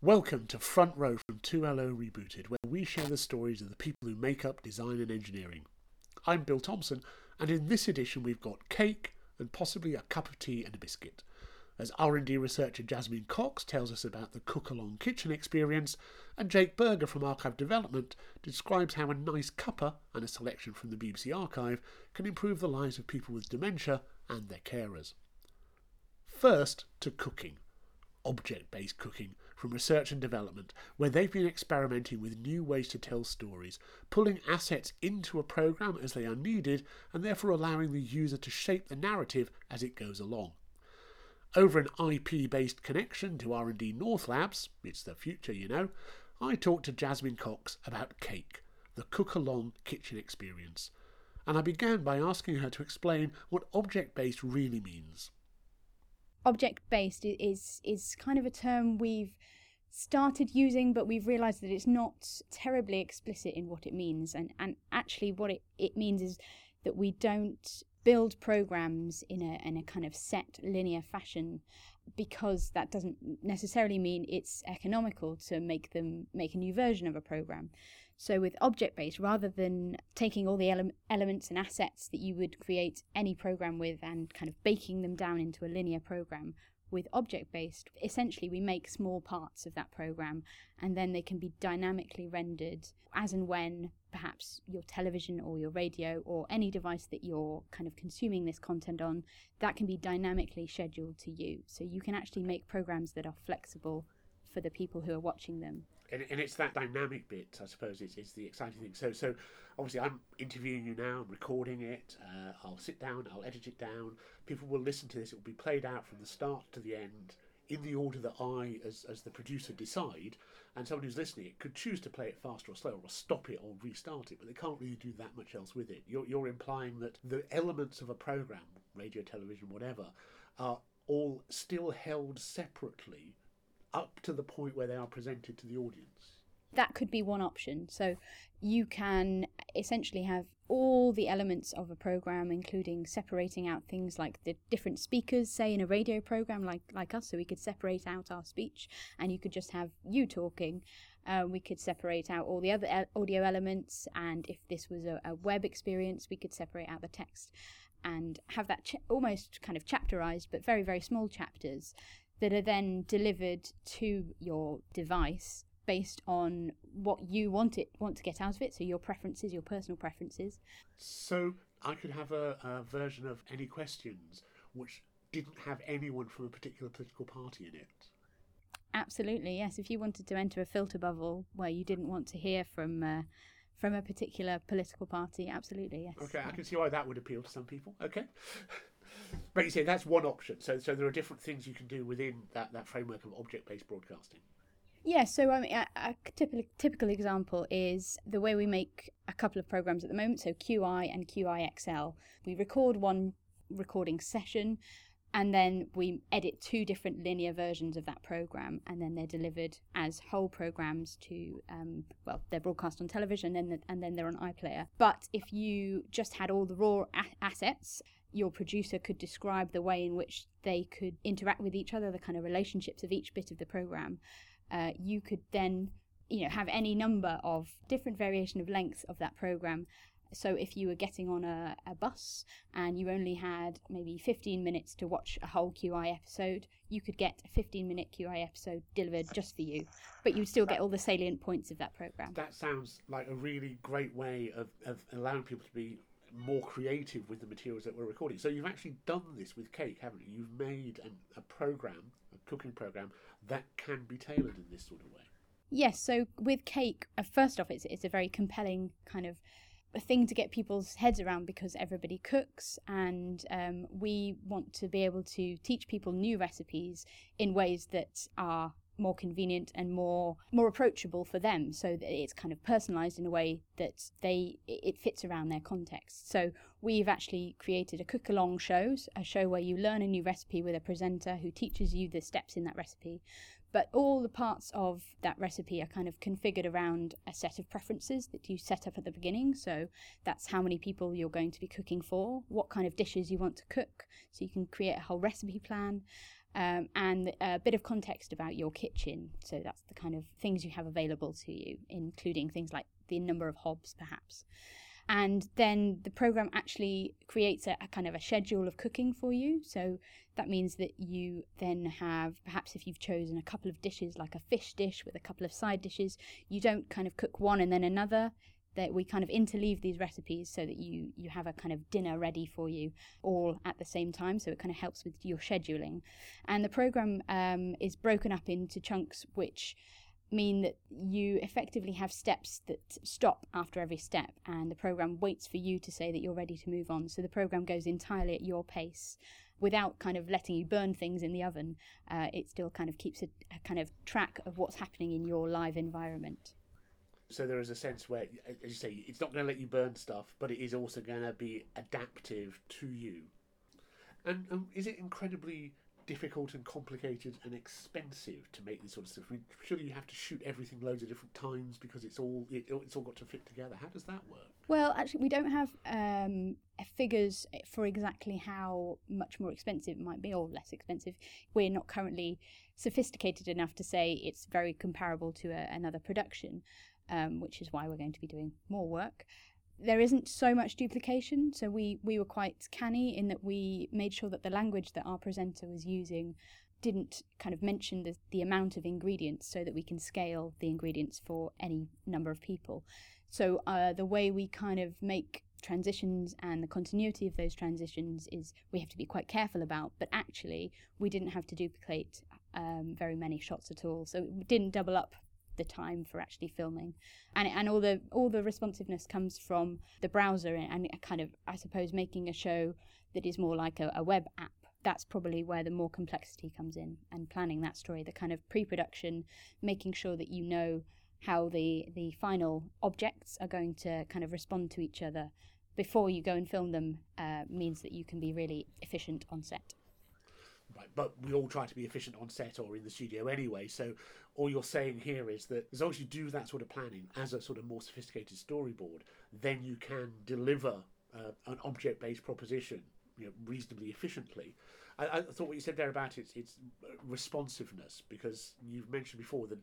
Welcome to Front Row from 2LO Rebooted, where we share the stories of the people who make up design and engineering. I'm Bill Thompson, and in this edition we've got cake and possibly a cup of tea and a biscuit. As R&D researcher Jasmine Cox tells us about the cook-along kitchen experience, and Jake Berger from Archive Development describes how a nice cuppa and a selection from the BBC Archive can improve the lives of people with dementia and their carers. First, to cooking. Object based cooking from research and development, where they've been experimenting with new ways to tell stories, pulling assets into a program as they are needed, and therefore allowing the user to shape the narrative as it goes along. Over an IP-based connection to R&D North Labs, it's the future, you know, I talked to Jasmine Cox about Cake, the cook-along kitchen experience. And I began by asking her to explain what object-based really means. Object-based is is kind of a term we've started using, but we've realised that it's not terribly explicit in what it means. And, and actually, what it, it means is that we don't build programs in a, in a kind of set linear fashion because that doesn't necessarily mean it's economical to make them make a new version of a program. So with object based, rather than taking all the ele- elements and assets that you would create any program with and kind of baking them down into a linear program, with object based, essentially we make small parts of that program and then they can be dynamically rendered as and when perhaps your television or your radio or any device that you're kind of consuming this content on, that can be dynamically scheduled to you. So you can actually make programs that are flexible for the people who are watching them. And, and it's that dynamic bit, I suppose, it's, is the exciting thing. So, so obviously, I'm interviewing you now, I'm recording it, uh, I'll sit down, I'll edit it down. People will listen to this, it will be played out from the start to the end in the order that I, as, as the producer, decide. And someone who's listening it could choose to play it faster or slower, or stop it or restart it, but they can't really do that much else with it. You're, you're implying that the elements of a program, radio, television, whatever, are all still held separately up to the point where they are presented to the audience. That could be one option. So you can essentially have all the elements of a program, including separating out things like the different speakers, say in a radio program like, like us, so we could separate out our speech and you could just have you talking. Uh, we could separate out all the other audio elements, and if this was a, a web experience, we could separate out the text and have that ch- almost kind of chapterized, but very, very small chapters that are then delivered to your device based on what you want it want to get out of it. So your preferences your personal preferences. So i could have a, a version of any questions which didn't have anyone from a particular political party in it. Absolutely yes. If you wanted to enter a filter bubble where you didn't want to hear from uh, from a particular political party absolutely yes. Okay i can see why that would appeal to some people. Okay but you say that's one option. So, so there are different things you can do within that, that framework of object-based broadcasting. Yeah, so I mean, a, a typical typical example is the way we make a couple of programs at the moment. So QI and QIXL, we record one recording session, and then we edit two different linear versions of that program, and then they're delivered as whole programs to, um, well, they're broadcast on television, and and then they're on iPlayer. But if you just had all the raw a- assets your producer could describe the way in which they could interact with each other, the kind of relationships of each bit of the program, uh, you could then you know have any number of different variation of lengths of that program. So if you were getting on a, a bus and you only had maybe 15 minutes to watch a whole qi episode you could get a 15 minute qi episode delivered just for you but you'd still get all the salient points of that program. That sounds like a really great way of, of allowing people to be more creative with the materials that we're recording. So you've actually done this with cake, haven't you? You've made an, a program, a cooking program that can be tailored in this sort of way. Yes. So with cake, uh, first off, it's it's a very compelling kind of thing to get people's heads around because everybody cooks and um, we want to be able to teach people new recipes in ways that are more convenient and more more approachable for them so that it's kind of personalized in a way that they it fits around their context so we've actually created a cook along show a show where you learn a new recipe with a presenter who teaches you the steps in that recipe but all the parts of that recipe are kind of configured around a set of preferences that you set up at the beginning. So that's how many people you're going to be cooking for, what kind of dishes you want to cook. So you can create a whole recipe plan. Um, and a bit of context about your kitchen. So that's the kind of things you have available to you, including things like the number of hobs, perhaps. And then the program actually creates a, a kind of a schedule of cooking for you. So that means that you then have, perhaps if you've chosen a couple of dishes, like a fish dish with a couple of side dishes, you don't kind of cook one and then another that we kind of interleave these recipes so that you you have a kind of dinner ready for you all at the same time. So it kind of helps with your scheduling. And the program um, is broken up into chunks which mean that you effectively have steps that stop after every step. And the program waits for you to say that you're ready to move on. So the program goes entirely at your pace without kind of letting you burn things in the oven. Uh, it still kind of keeps a, a kind of track of what's happening in your live environment so there is a sense where, as you say, it's not going to let you burn stuff, but it is also going to be adaptive to you. And, and is it incredibly difficult and complicated and expensive to make this sort of stuff? I mean, surely you have to shoot everything loads of different times because it's all it, it's all got to fit together. How does that work? Well, actually, we don't have um, figures for exactly how much more expensive it might be or less expensive. We're not currently sophisticated enough to say it's very comparable to a, another production um, which is why we're going to be doing more work. There isn't so much duplication, so we, we were quite canny in that we made sure that the language that our presenter was using didn't kind of mention the, the amount of ingredients so that we can scale the ingredients for any number of people. So uh, the way we kind of make transitions and the continuity of those transitions is we have to be quite careful about, but actually we didn't have to duplicate um, very many shots at all. So it didn't double up the time for actually filming, and and all the all the responsiveness comes from the browser and, kind of I suppose making a show that is more like a, a web app. That's probably where the more complexity comes in, and planning that story, the kind of pre-production, making sure that you know how the the final objects are going to kind of respond to each other before you go and film them uh, means that you can be really efficient on set. But we all try to be efficient on set or in the studio anyway. So all you're saying here is that as long as you do that sort of planning as a sort of more sophisticated storyboard, then you can deliver uh, an object-based proposition you know, reasonably efficiently. I, I, thought what you said there about its its responsiveness because you've mentioned before that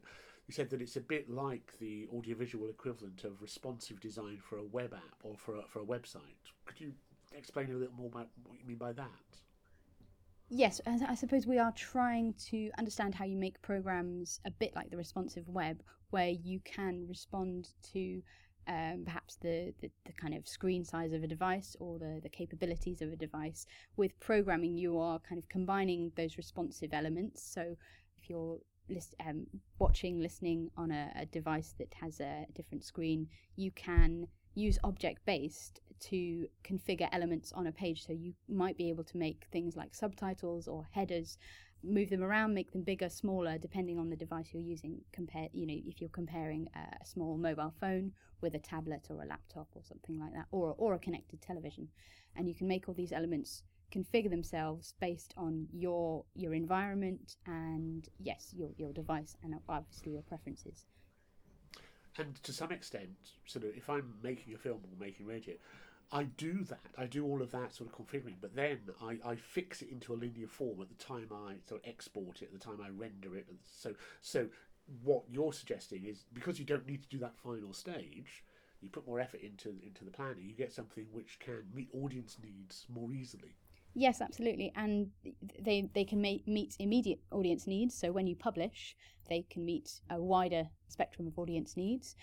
you said that it's a bit like the audiovisual equivalent of responsive design for a web app or for a, for a website. Could you explain a little more about what you mean by that? Yes, I suppose we are trying to understand how you make programs a bit like the responsive web, where you can respond to um, perhaps the, the, the, kind of screen size of a device or the, the capabilities of a device. With programming, you are kind of combining those responsive elements. So if you're list, um, watching, listening on a, a device that has a different screen, you can use object based to configure elements on a page. So you might be able to make things like subtitles or headers, move them around, make them bigger, smaller, depending on the device you're using. Compare, you know, if you're comparing uh, a small mobile phone with a tablet or a laptop or something like that, or or a connected television, and you can make all these elements configure themselves based on your your environment and yes your your device and obviously your preferences and to some extent, sort of, if I'm making a film or making radio, I do that. I do all of that sort of configuring, but then I, I fix it into a linear form at the time I sort of export it, at the time I render it. So, so what you're suggesting is because you don't need to do that final stage, you put more effort into into the planning, you get something which can meet audience needs more easily. Yes, absolutely, and they they can meet immediate audience needs. So when you publish, they can meet a wider spectrum of audience needs.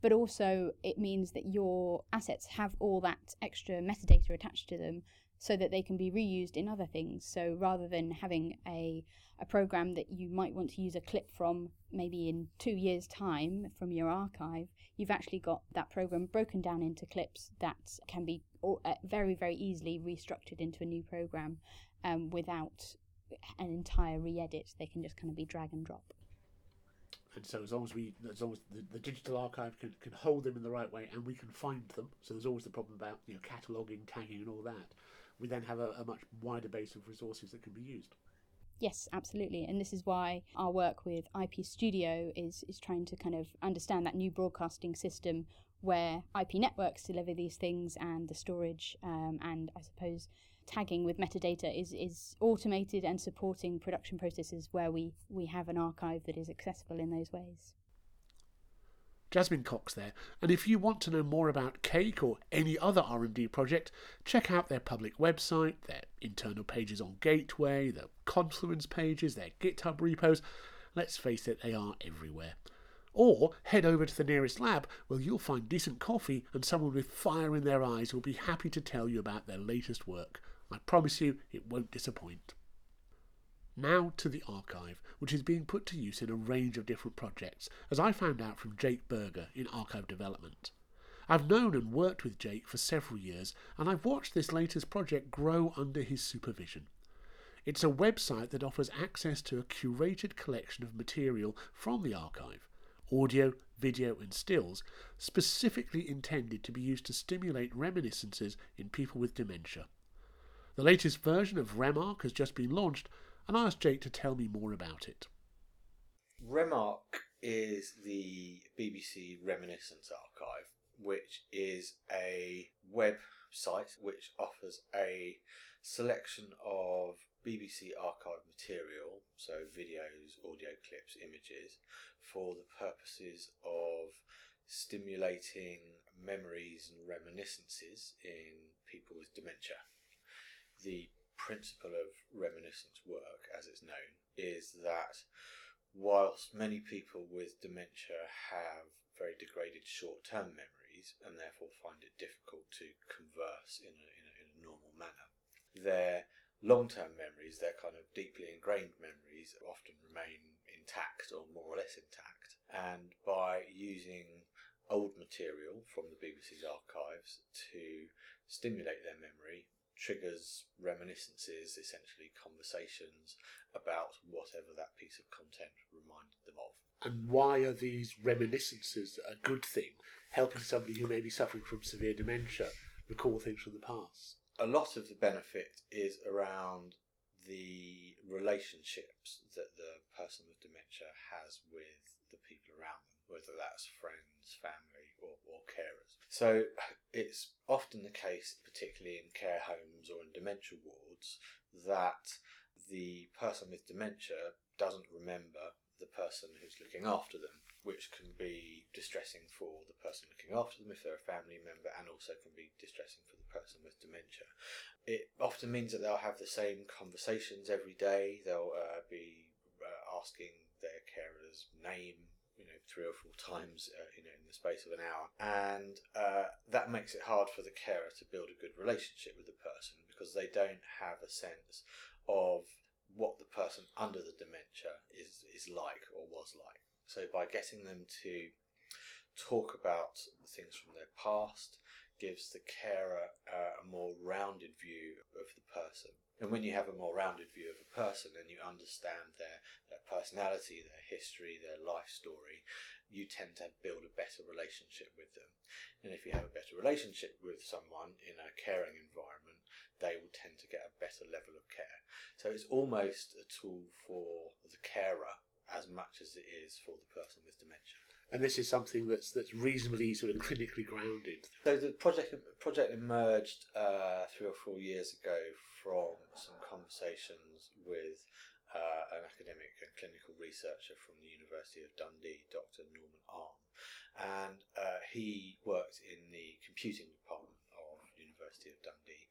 But also, it means that your assets have all that extra metadata attached to them, so that they can be reused in other things. So rather than having a a program that you might want to use a clip from maybe in two years' time from your archive, you've actually got that program broken down into clips that can be uh, very, very easily restructured into a new program um, without an entire re-edit. They can just kind of be drag and drop. And so, as long as we, as long as the, the digital archive can, can hold them in the right way, and we can find them, so there's always the problem about you know cataloging, tagging, and all that. We then have a, a much wider base of resources that can be used. Yes, absolutely. And this is why our work with IP Studio is, is trying to kind of understand that new broadcasting system where IP networks deliver these things and the storage um, and I suppose tagging with metadata is, is automated and supporting production processes where we, we have an archive that is accessible in those ways. Jasmine Cox there, and if you want to know more about Cake or any other R&D project, check out their public website, their internal pages on Gateway, their Confluence pages, their GitHub repos. Let's face it, they are everywhere. Or head over to the nearest lab where you'll find decent coffee and someone with fire in their eyes will be happy to tell you about their latest work. I promise you it won't disappoint. Now to the archive, which is being put to use in a range of different projects, as I found out from Jake Berger in archive development. I've known and worked with Jake for several years, and I've watched this latest project grow under his supervision. It's a website that offers access to a curated collection of material from the archive audio, video, and stills specifically intended to be used to stimulate reminiscences in people with dementia. The latest version of RemArc has just been launched, and I asked Jake to tell me more about it. RemArc is the BBC Reminiscence Archive, which is a website which offers a selection of BBC archive material, so videos, audio clips, images, for the purposes of stimulating memories and reminiscences in people with dementia. The principle of reminiscence work, as it's known, is that whilst many people with dementia have very degraded short term memories and therefore find it difficult to converse in a, in a, in a normal manner, their long term memories, their kind of deeply ingrained memories, often remain intact or more or less intact. And by using old material from the BBC's archives to stimulate their memory, triggers reminiscences, essentially conversations about whatever that piece of content reminded them of. And why are these reminiscences a good thing, helping somebody who may be suffering from severe dementia recall things from the past? A lot of the benefit is around the relationships that the person with dementia has with the people around them, whether that's friends, family, or, or carers. So it's often the case, particularly in care homes or in dementia wards, that the person with dementia doesn't remember the person who's looking after them, which can be distressing for the person looking after them if they're a family member, and also can be distressing for the person with dementia. It often means that they'll have the same conversations every day. They'll uh, be uh, asking their carer's name you know three or four times uh, you know in the space of an hour and uh, that makes it hard for the carer to build a good relationship with the person because they don't have a sense of what the person under the dementia is is like or was like so by getting them to talk about things from their past gives the carer uh, a more rounded view of the person and when you have a more rounded view of a person and you understand their, their personality, their history, their life story, you tend to build a better relationship with them. And if you have a better relationship with someone in a caring environment, they will tend to get a better level of care. So it's almost a tool for the carer as much as it is for the person with dementia and this is something that's that's reasonably sort of clinically grounded. So the project project emerged uh, three or four years ago from some conversations with uh, an academic and clinical researcher from the University of Dundee, Dr. Norman Alm, and uh, he worked in the computing department of University of Dundee,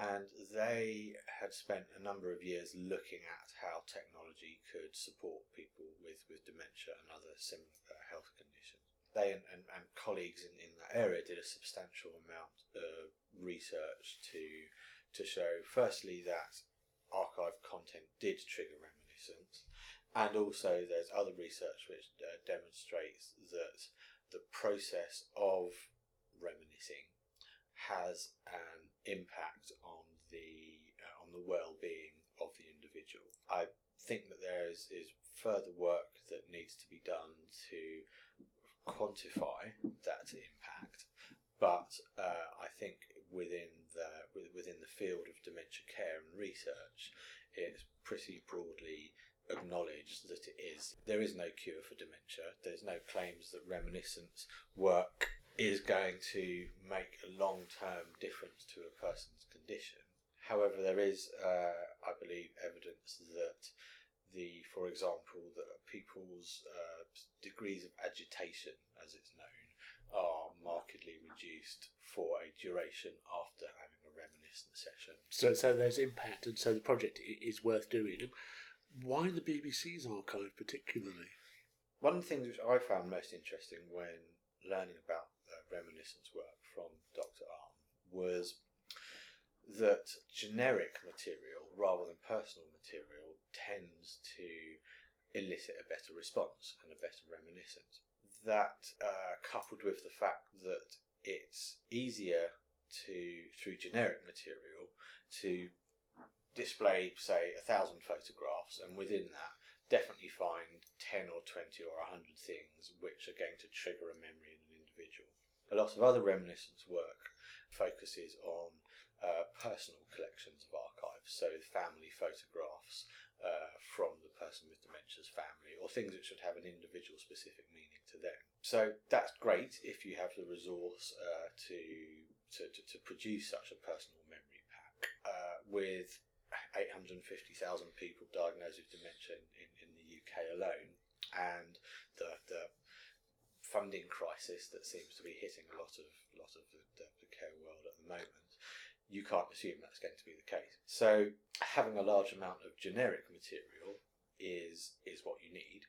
and they had spent a number of years looking at how technology could support people with, with dementia and other similar uh, health conditions. They and, and, and colleagues in, in that area did a substantial amount of research to to show, firstly, that archive content did trigger reminiscence, and also there's other research which uh, demonstrates that the process of reminiscing has an impact on the uh, on the well-being of the individual. I think that there is, is further work that needs to be done to quantify that impact, but uh, I think within the within the field of dementia care and research, it's pretty broadly acknowledged that it is. There is no cure for dementia. There's no claims that reminiscence work is going to make a long term difference to a person's condition. However, there is, uh, I believe, evidence that the, for example, that people's uh, degrees of agitation, as it's known, are markedly reduced for a duration after having a reminiscent session. So, so there's impact, and so the project is worth doing. Why the BBC's archive particularly? One of the things which I found most interesting when learning about reminiscence work from Dr. Alm was that generic material rather than personal material tends to elicit a better response and a better reminiscence. That, uh, coupled with the fact that it's easier to, through generic material, to display, say, a thousand photographs, and within that, definitely find 10 or 20 or 100 things which are going to trigger a memory. A lot of other reminiscence work focuses on uh, personal collections of archives, so family photographs uh, from the person with dementia's family, or things that should have an individual specific meaning to them. So that's great if you have the resource uh, to, to, to to produce such a personal memory pack. Uh, with 850,000 people diagnosed with dementia in, in the UK alone, and the the funding crisis that seems to be hitting a lot of lot of the, the, care world at the moment, you can't assume that's going to be the case. So having a large amount of generic material is is what you need,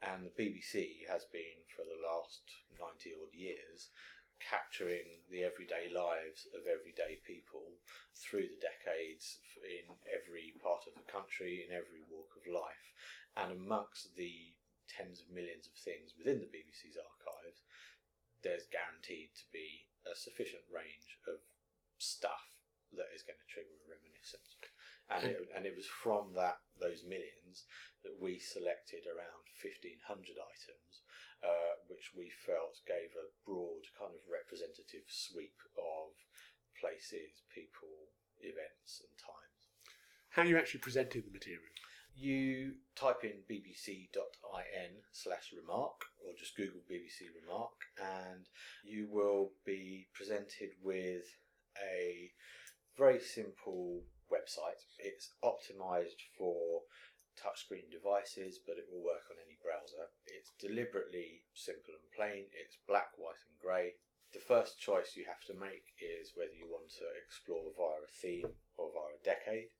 and the BBC has been for the last ninety odd years capturing the everyday lives of everyday people through the decades in every part of the country, in every walk of life, and amongst the tens of millions of things within the BBC's archives, there's guaranteed to be a sufficient range of stuff that is going to trigger a reminiscence. And it, and it was from that those millions that we selected around 1,500 items, uh, which we felt gave a broad kind of representative sweep of places, people, events, and times. How are you actually presenting the material? You type in bbc.in slash remark or just Google BBC remark and you will be presented with a very simple website. It's optimized for touchscreen devices, but it will work on any browser. It's deliberately simple and plain. It's black, white, and grey. The first choice you have to make is whether you want to explore via a theme or via a decade.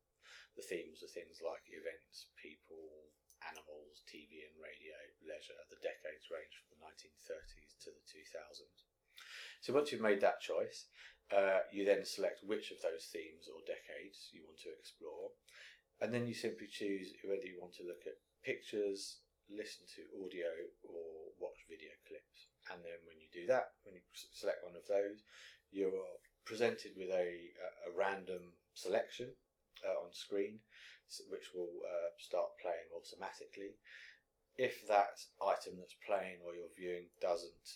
The themes are things like events, people, animals, TV and radio, leisure. The decades range from the 1930s to the 2000s. So once you've made that choice, uh, you then select which of those themes or decades you want to explore, and then you simply choose whether you want to look at pictures, listen to audio, or watch video clips. And then when you do that, when you select one of those, you're presented with a, a random selection uh, on screen, which will uh, start playing automatically. If that item that's playing or you're viewing doesn't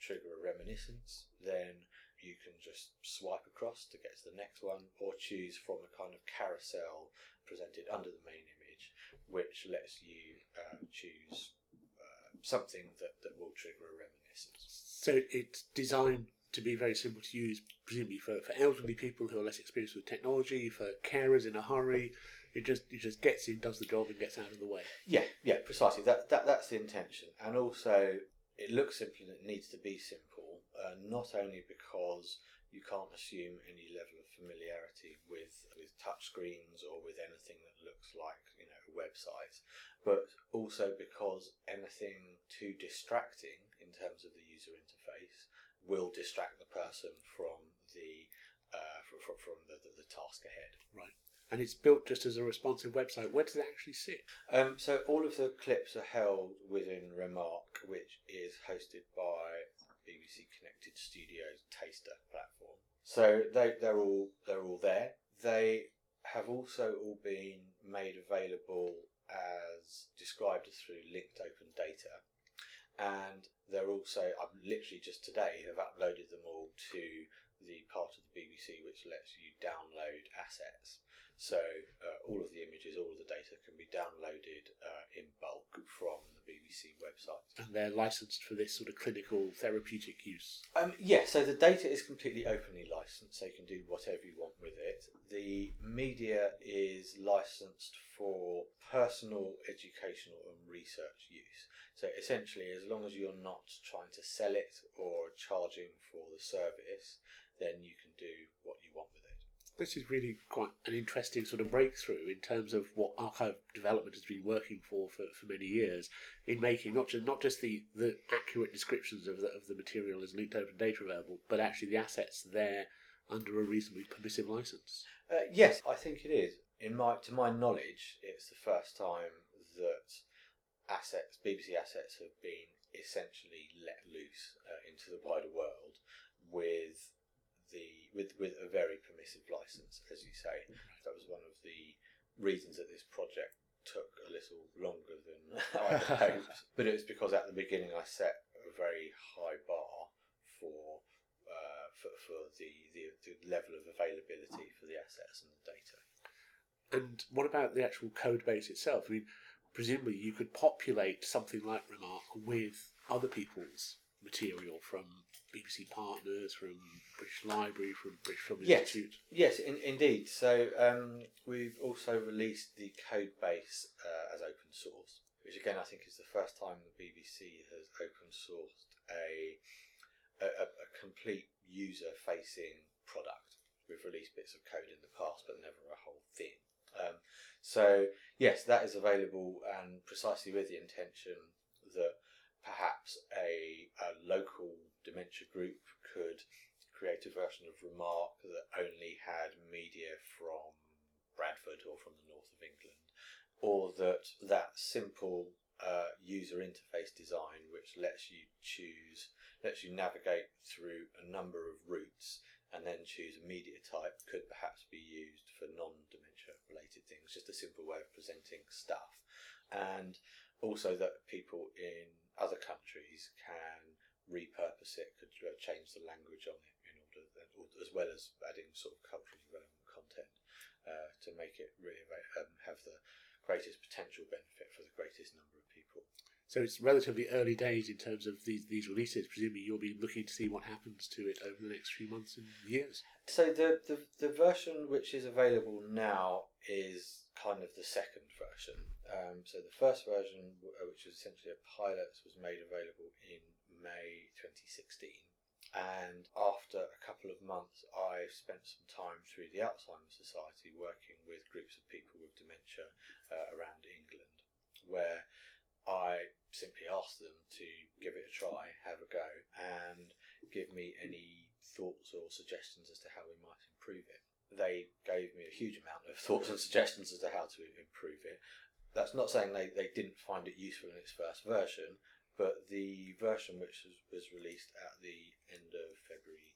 trigger a reminiscence, then you can just swipe across to get to the next one, or choose from a kind of carousel presented under the main image, which lets you uh, choose uh, something that, that will trigger a reminiscence. So it's designed to be very simple to use, presumably for, for elderly people who are less experienced with technology, for carers in a hurry. It just it just gets in, does the job, and gets out of the way. Yeah, yeah, precisely. That, that that's the intention, and also it looks simple and it needs to be simple. Uh, not only because you can't assume any level of familiarity with with touch screens or with anything that looks like you know websites, but also because anything too distracting in terms of the user interface will distract the person from the uh, from, from the, the, the task ahead. Right. And it's built just as a responsive website. Where does it actually sit? Um, so all of the clips are held within RemArc, which is hosted by BBC Connected Studios Taster platform. So they, they're all they're all there. They have also all been made available as described through linked open data, and they're also I've literally just today have uploaded them all to the part of the BBC which lets you download assets. So uh, all of the images, all of the data can be downloaded uh, in bulk from website. And they're licensed for this sort of clinical therapeutic use. Um, yeah, so the data is completely openly licensed, so you can do whatever you want with it. The media is licensed for personal, educational, and research use. So essentially, as long as you're not trying to sell it or charging for the service, then you can do what you want with it. This is really quite an interesting sort of breakthrough in terms of what archive development has been working for for, for many years in making not just not just the, the accurate descriptions of the, of the material as linked open data available, but actually the assets there under a reasonably permissive license. Uh, yes, I think it is. In my to my knowledge, it's the first time that assets, BBC assets, have been essentially let loose uh, into the wider world with the with with a very permissive license, as you say. That was one of the reasons that this project took a little longer than I had hoped. But it was because at the beginning I set a very high bar for uh, for, for the, the the level of availability for the assets and the data. And what about the actual code base itself? I mean, presumably you could populate something like RemArc with other people's material from BBC partners, from British Library, from British Film Yes. Institute. Yes, in, indeed. So um, we've also released the code base uh, as open source, which again I think is the first time the BBC has open sourced a a, a, complete user-facing product. We've released bits of code in the past, but never a whole thing. Um, so yes, that is available, and precisely with the intention that perhaps a, a local dementia group could create a version of RemArc that only had media from Bradford or from the north of England, or that that simple uh, user interface design, which lets you choose, lets you navigate through a number of routes and then choose a media type, could perhaps be used for non-dementia related things. Just a simple way of presenting stuff, and also that people in other countries can repurpose it, could uh, change the language on it in order, that, as well as adding sort of culturally relevant content uh, to make it really um, have the greatest potential benefit for the greatest number of people. So it's relatively early days in terms of these these releases. Presumably you'll be looking to see what happens to it over the next few months and years. So the, the the version which is available now is kind of the second version. Um, so the first version, uh, which was essentially a pilot, was made available in May 2016. And after a couple of months, I spent some time through the Alzheimer's Society working with groups of people with dementia uh, around England, where I simply asked them to give it a try, have a go, and give me any thoughts or suggestions as to how we might improve it. They gave me a huge amount of thoughts and suggestions as to how to improve it. That's not saying they, they didn't find it useful in its first version, but the version which was, was released at the end of February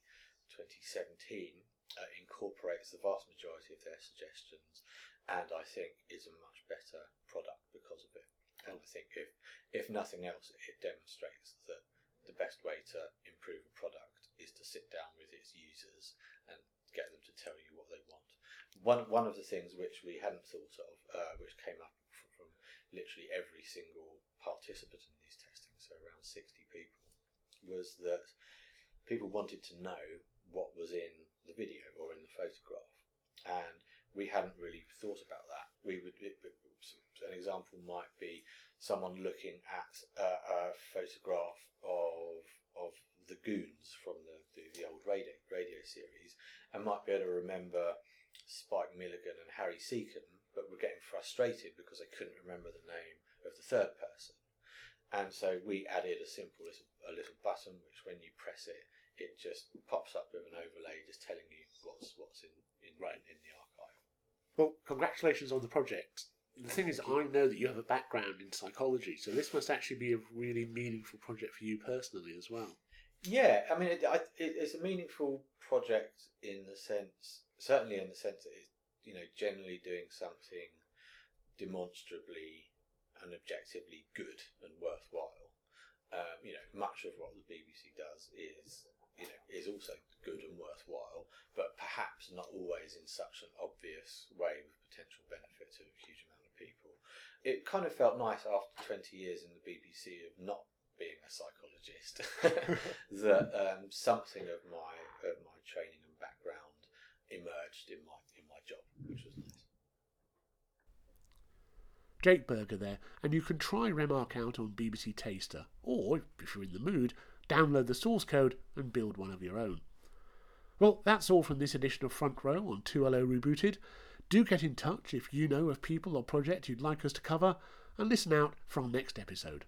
2017 uh, incorporates the vast majority of their suggestions and I think is a much better product because of it. And I think if, if nothing else, it demonstrates that the best way to improve a product is to sit down with its users and get them to tell you what they want. One, one of the things which we hadn't thought of, uh, which came up from, literally every single participant in these so around 60 people, was that people wanted to know what was in the video or in the photograph. And we hadn't really thought about that. We would, it, it- an example might be someone looking at a, a photograph of of the goons from the, the, the old radio radio series and might be able to remember Spike Milligan and Harry Secombe, but were getting frustrated because they couldn't remember the name of the third person. And so we added a simple little, a little button which, when you press it, it just pops up with an overlay, just telling you what's what's in in, Right. in the archive. Well, congratulations on the project. The thing is, I know that you have a background in psychology, so this must actually be a really meaningful project for you personally as well. Yeah, I mean, it, I, it, it's a meaningful project in the sense, certainly in the sense that it's, you know, generally doing something demonstrably and objectively good and worthwhile. Um, you know, much of what the BBC does is, you know, is also good and worthwhile, but perhaps not always in such an obvious way with potential benefit to a huge amount of people. It kind of felt nice after 20 years in the BBC of not being a psychologist that um, something of my of my training and background emerged in my in my job, which was nice. Jake Berger there, and you can try RemArc out on BBC Taster, or if you're in the mood, download the source code and build one of your own. Well, that's all from this edition of Front Row on 2LO Rebooted. Do get in touch if you know of people or projects you'd like us to cover, and listen out for our next episode.